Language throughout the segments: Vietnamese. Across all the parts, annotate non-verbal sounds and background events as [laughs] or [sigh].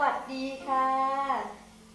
วัสดีค่ะ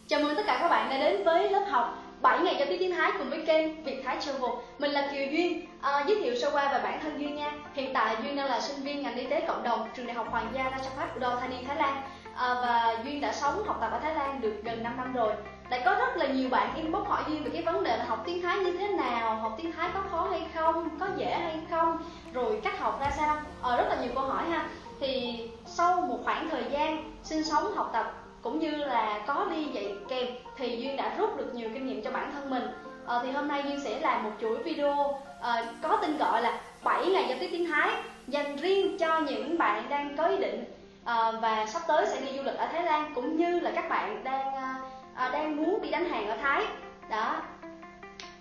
Chào mừng tất cả các bạn đã đến với lớp học 7 ngày giao tiếp tiếng Thái cùng với kênh Việt Thái Travel Mình là Kiều Duyên, à, giới thiệu sơ qua về bản thân Duyên nha Hiện tại Duyên đang là sinh viên ngành y tế cộng đồng trường Đại học Hoàng gia Ratchapat Udon Thani, Thái Lan à, Và Duyên đã sống, học tập ở Thái Lan được gần 5 năm rồi Lại có rất là nhiều bạn inbox hỏi Duyên về cái vấn đề là học tiếng Thái như thế nào Học tiếng Thái có khó hay không, có dễ hay không Rồi cách học ra sao, à, rất là nhiều câu hỏi ha thì sau một khoảng thời gian sinh sống học tập cũng như là có đi dạy kèm thì duyên đã rút được nhiều kinh nghiệm cho bản thân mình. À, thì hôm nay duyên sẽ làm một chuỗi video à, có tên gọi là 7 ngày giao tiếp tiếng thái dành riêng cho những bạn đang có ý định à, và sắp tới sẽ đi du lịch ở thái lan cũng như là các bạn đang à, đang muốn đi đánh hàng ở thái. Đó.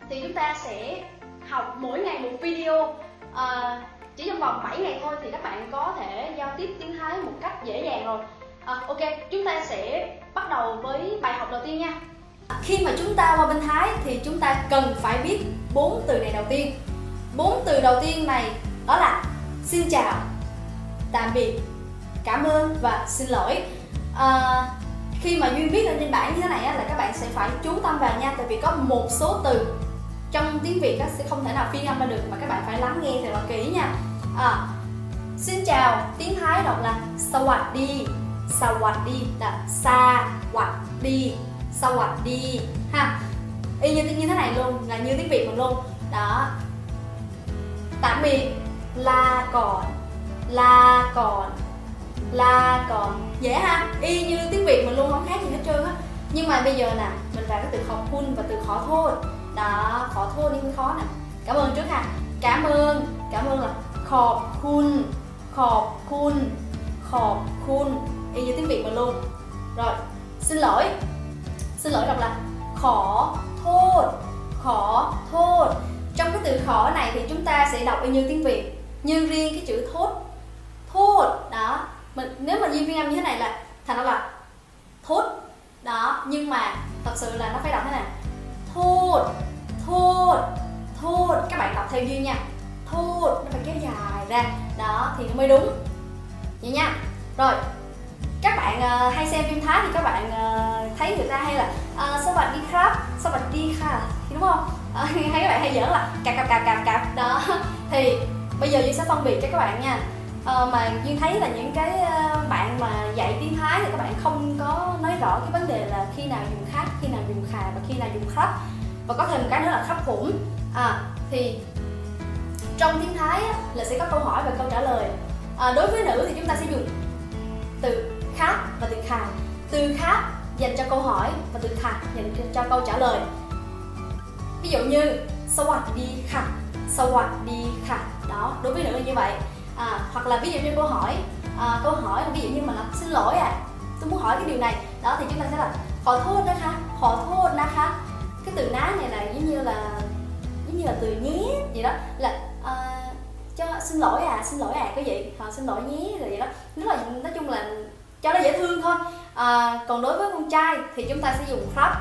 Thì chúng ta sẽ học mỗi ngày một video à, chỉ trong vòng 7 ngày thôi thì các bạn có thể giao tiếp tiếng Thái một cách dễ dàng rồi. À, Ok, chúng ta sẽ bắt đầu với bài học đầu tiên nha. Khi mà chúng ta qua bên Thái thì chúng ta cần phải biết bốn từ này đầu tiên. Bốn từ đầu tiên này đó là Xin chào, tạm biệt, cảm ơn và xin lỗi. À, Khi mà Duyên viết lên trên bảng như thế này là các bạn sẽ phải chú tâm vào nha Tại vì có một số từ trong tiếng Việt á, sẽ không thể nào phiên âm ra được mà các bạn phải lắng nghe thật là kỹ nha. À, Xin chào, tiếng Thái đọc là Sawadi. Đi là sa hoặc đi Sawadi ha. Y như như thế này luôn là như tiếng Việt mình luôn. Đó. Tạm biệt là còn là còn là còn. Dễ ha? Y như tiếng Việt mình luôn không khác gì hết trơn á. Nhưng mà bây giờ nè mình vào cái từ khó khun và từ khó thôi đó, khó thua đi khó nè. Cảm ơn trước ha cảm ơn cảm ơn là khọp khun khọp khun khọp khun. Y như tiếng việt mình luôn. Rồi, xin lỗi. Xin lỗi đọc là khó thốt khó thốt. Trong cái từ khó này thì chúng ta sẽ đọc y như tiếng việt nhưng riêng cái chữ thốt thốt. Đó, mình, nếu mà như phiên âm như thế này là, thành ra là thốt. Đó, nhưng mà thật sự là nó phải đọc thế này thốt thốt thốt. Các bạn đọc theo duy nha. Thốt nó phải kéo dài ra. Đó thì nó mới đúng. Vậy nha. Rồi các bạn uh, hay xem phim thái thì các bạn uh, thấy người ta hay là uh, sao bạn đi khắp? Sao bạn đi kha đúng không? Uh, [laughs] hay các bạn hay giỡn là cạp cạp cạp cạp cạp. Đó. [laughs] Thì bây giờ duy sẽ phân biệt cho các bạn nha. Ờ, mà duyên thấy là những cái ờ, bạn mà dạy tiếng thái thì các bạn không có nói rõ cái vấn đề là khi nào dùng khác khi nào dùng khà và khi nào dùng khắp và có thêm một cái nữa là khắp khủng à, thì trong tiếng thái á, là sẽ có câu hỏi và câu trả lời. À, đối với nữ thì chúng ta sẽ dùng từ khác và từ khà. Từ khác dành cho câu hỏi và từ khà dành cho câu trả lời. Ví dụ như đi khà đi khà. Đó đối với nữ là như vậy à, hoặc là ví dụ như câu hỏi à, câu hỏi ví dụ như mà là xin lỗi à tôi muốn hỏi cái điều này. Đó thì chúng ta sẽ là khổ thốt đó ha khổ thốt đó ha cái từ ná này là giống như là giống như là từ nhé vậy đó là à, cho xin lỗi à xin lỗi à cái gì? Họ xin lỗi nhé rồi vậy đó. Nó là nói chung là cho nó dễ thương thôi. À, còn đối với con trai thì chúng ta sẽ dùng crop.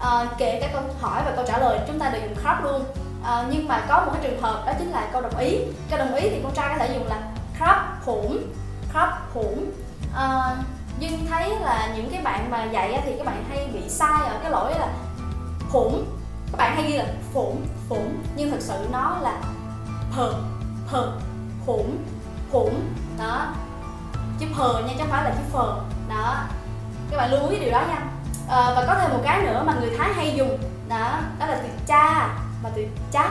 À, kể cả câu hỏi và câu trả lời chúng ta đều dùng crop luôn à, nhưng mà có một cái trường hợp đó chính là câu đồng ý. Câu đồng ý thì con trai có thể dùng là crop khủng crop khủng. À, nhưng thấy là những cái bạn mà dạy thì các bạn hay bị sai ở cái lỗi là khủng. Các bạn hay ghi là khủng khủng nhưng thực sự nó là phờ phờ khủng khủng. Đó. Chữ phờ nha chứ không phải là chữ phờ đó. Các bạn lưu ý điều đó nha. À, và có thêm một cái nữa mà người thái hay dùng. Đó đó là từ cha mà từ chát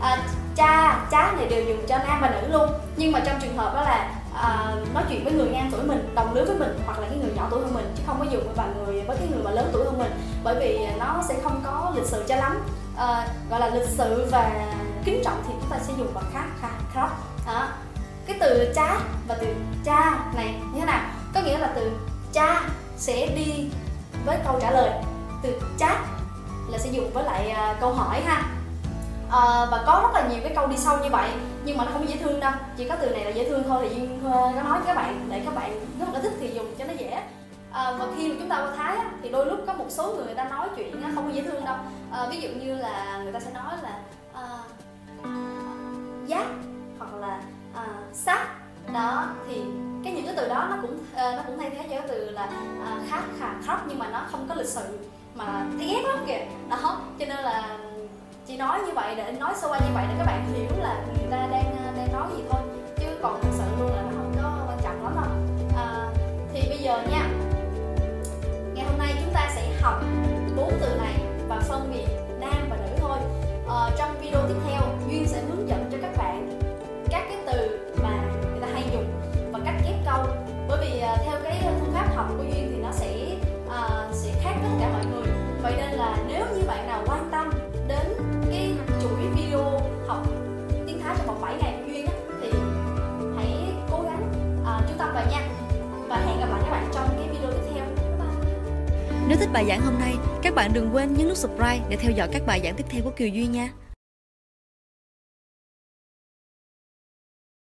à, cha chát này đều dùng cho nam và nữ luôn. Nhưng mà trong trường hợp đó là à, nói chuyện với người ngang tuổi mình đồng lứa với mình hoặc là cái người nhỏ tuổi hơn mình chứ không có dùng với người với cái người mà lớn tuổi hơn mình bởi vì nó sẽ không có lịch sự cho lắm. À, gọi là lịch sự và kính trọng thì chúng ta sẽ dùng bằng khác khác khác. Đó. Cái từ cha và từ cha này như thế nào? Có nghĩa là từ cha sẽ đi với câu trả lời. Từ chat là sẽ dùng với lại uh, câu hỏi ha à, và có rất là nhiều cái câu đi sâu như vậy nhưng mà nó không dễ thương đâu. Chỉ có từ này là dễ thương thôi thì duyên ờ, có nói với các bạn để các bạn nếu mà thích thì dùng cho nó dễ. À, và khi mà chúng ta qua thái á, thì đôi lúc có một số người người ta nói chuyện không có dễ thương đâu. À, ví dụ như là người ta sẽ nói là à, giác hoặc là à, sát đó thì cái những cái từ đó nó cũng à, nó cũng thay thế cho cái từ là à, khác khà khóc nhưng mà nó không có lịch sự mà thấy ghét lắm kìa. Đó cho nên là chị nói như vậy để, nói sơ qua như vậy để các bạn hiểu là người ta đang ờ, đang nói gì thôi. Nếu thích bài giảng hôm nay, các bạn đừng quên nhấn nút subscribe để theo dõi các bài giảng tiếp theo của Kiều Duy nha.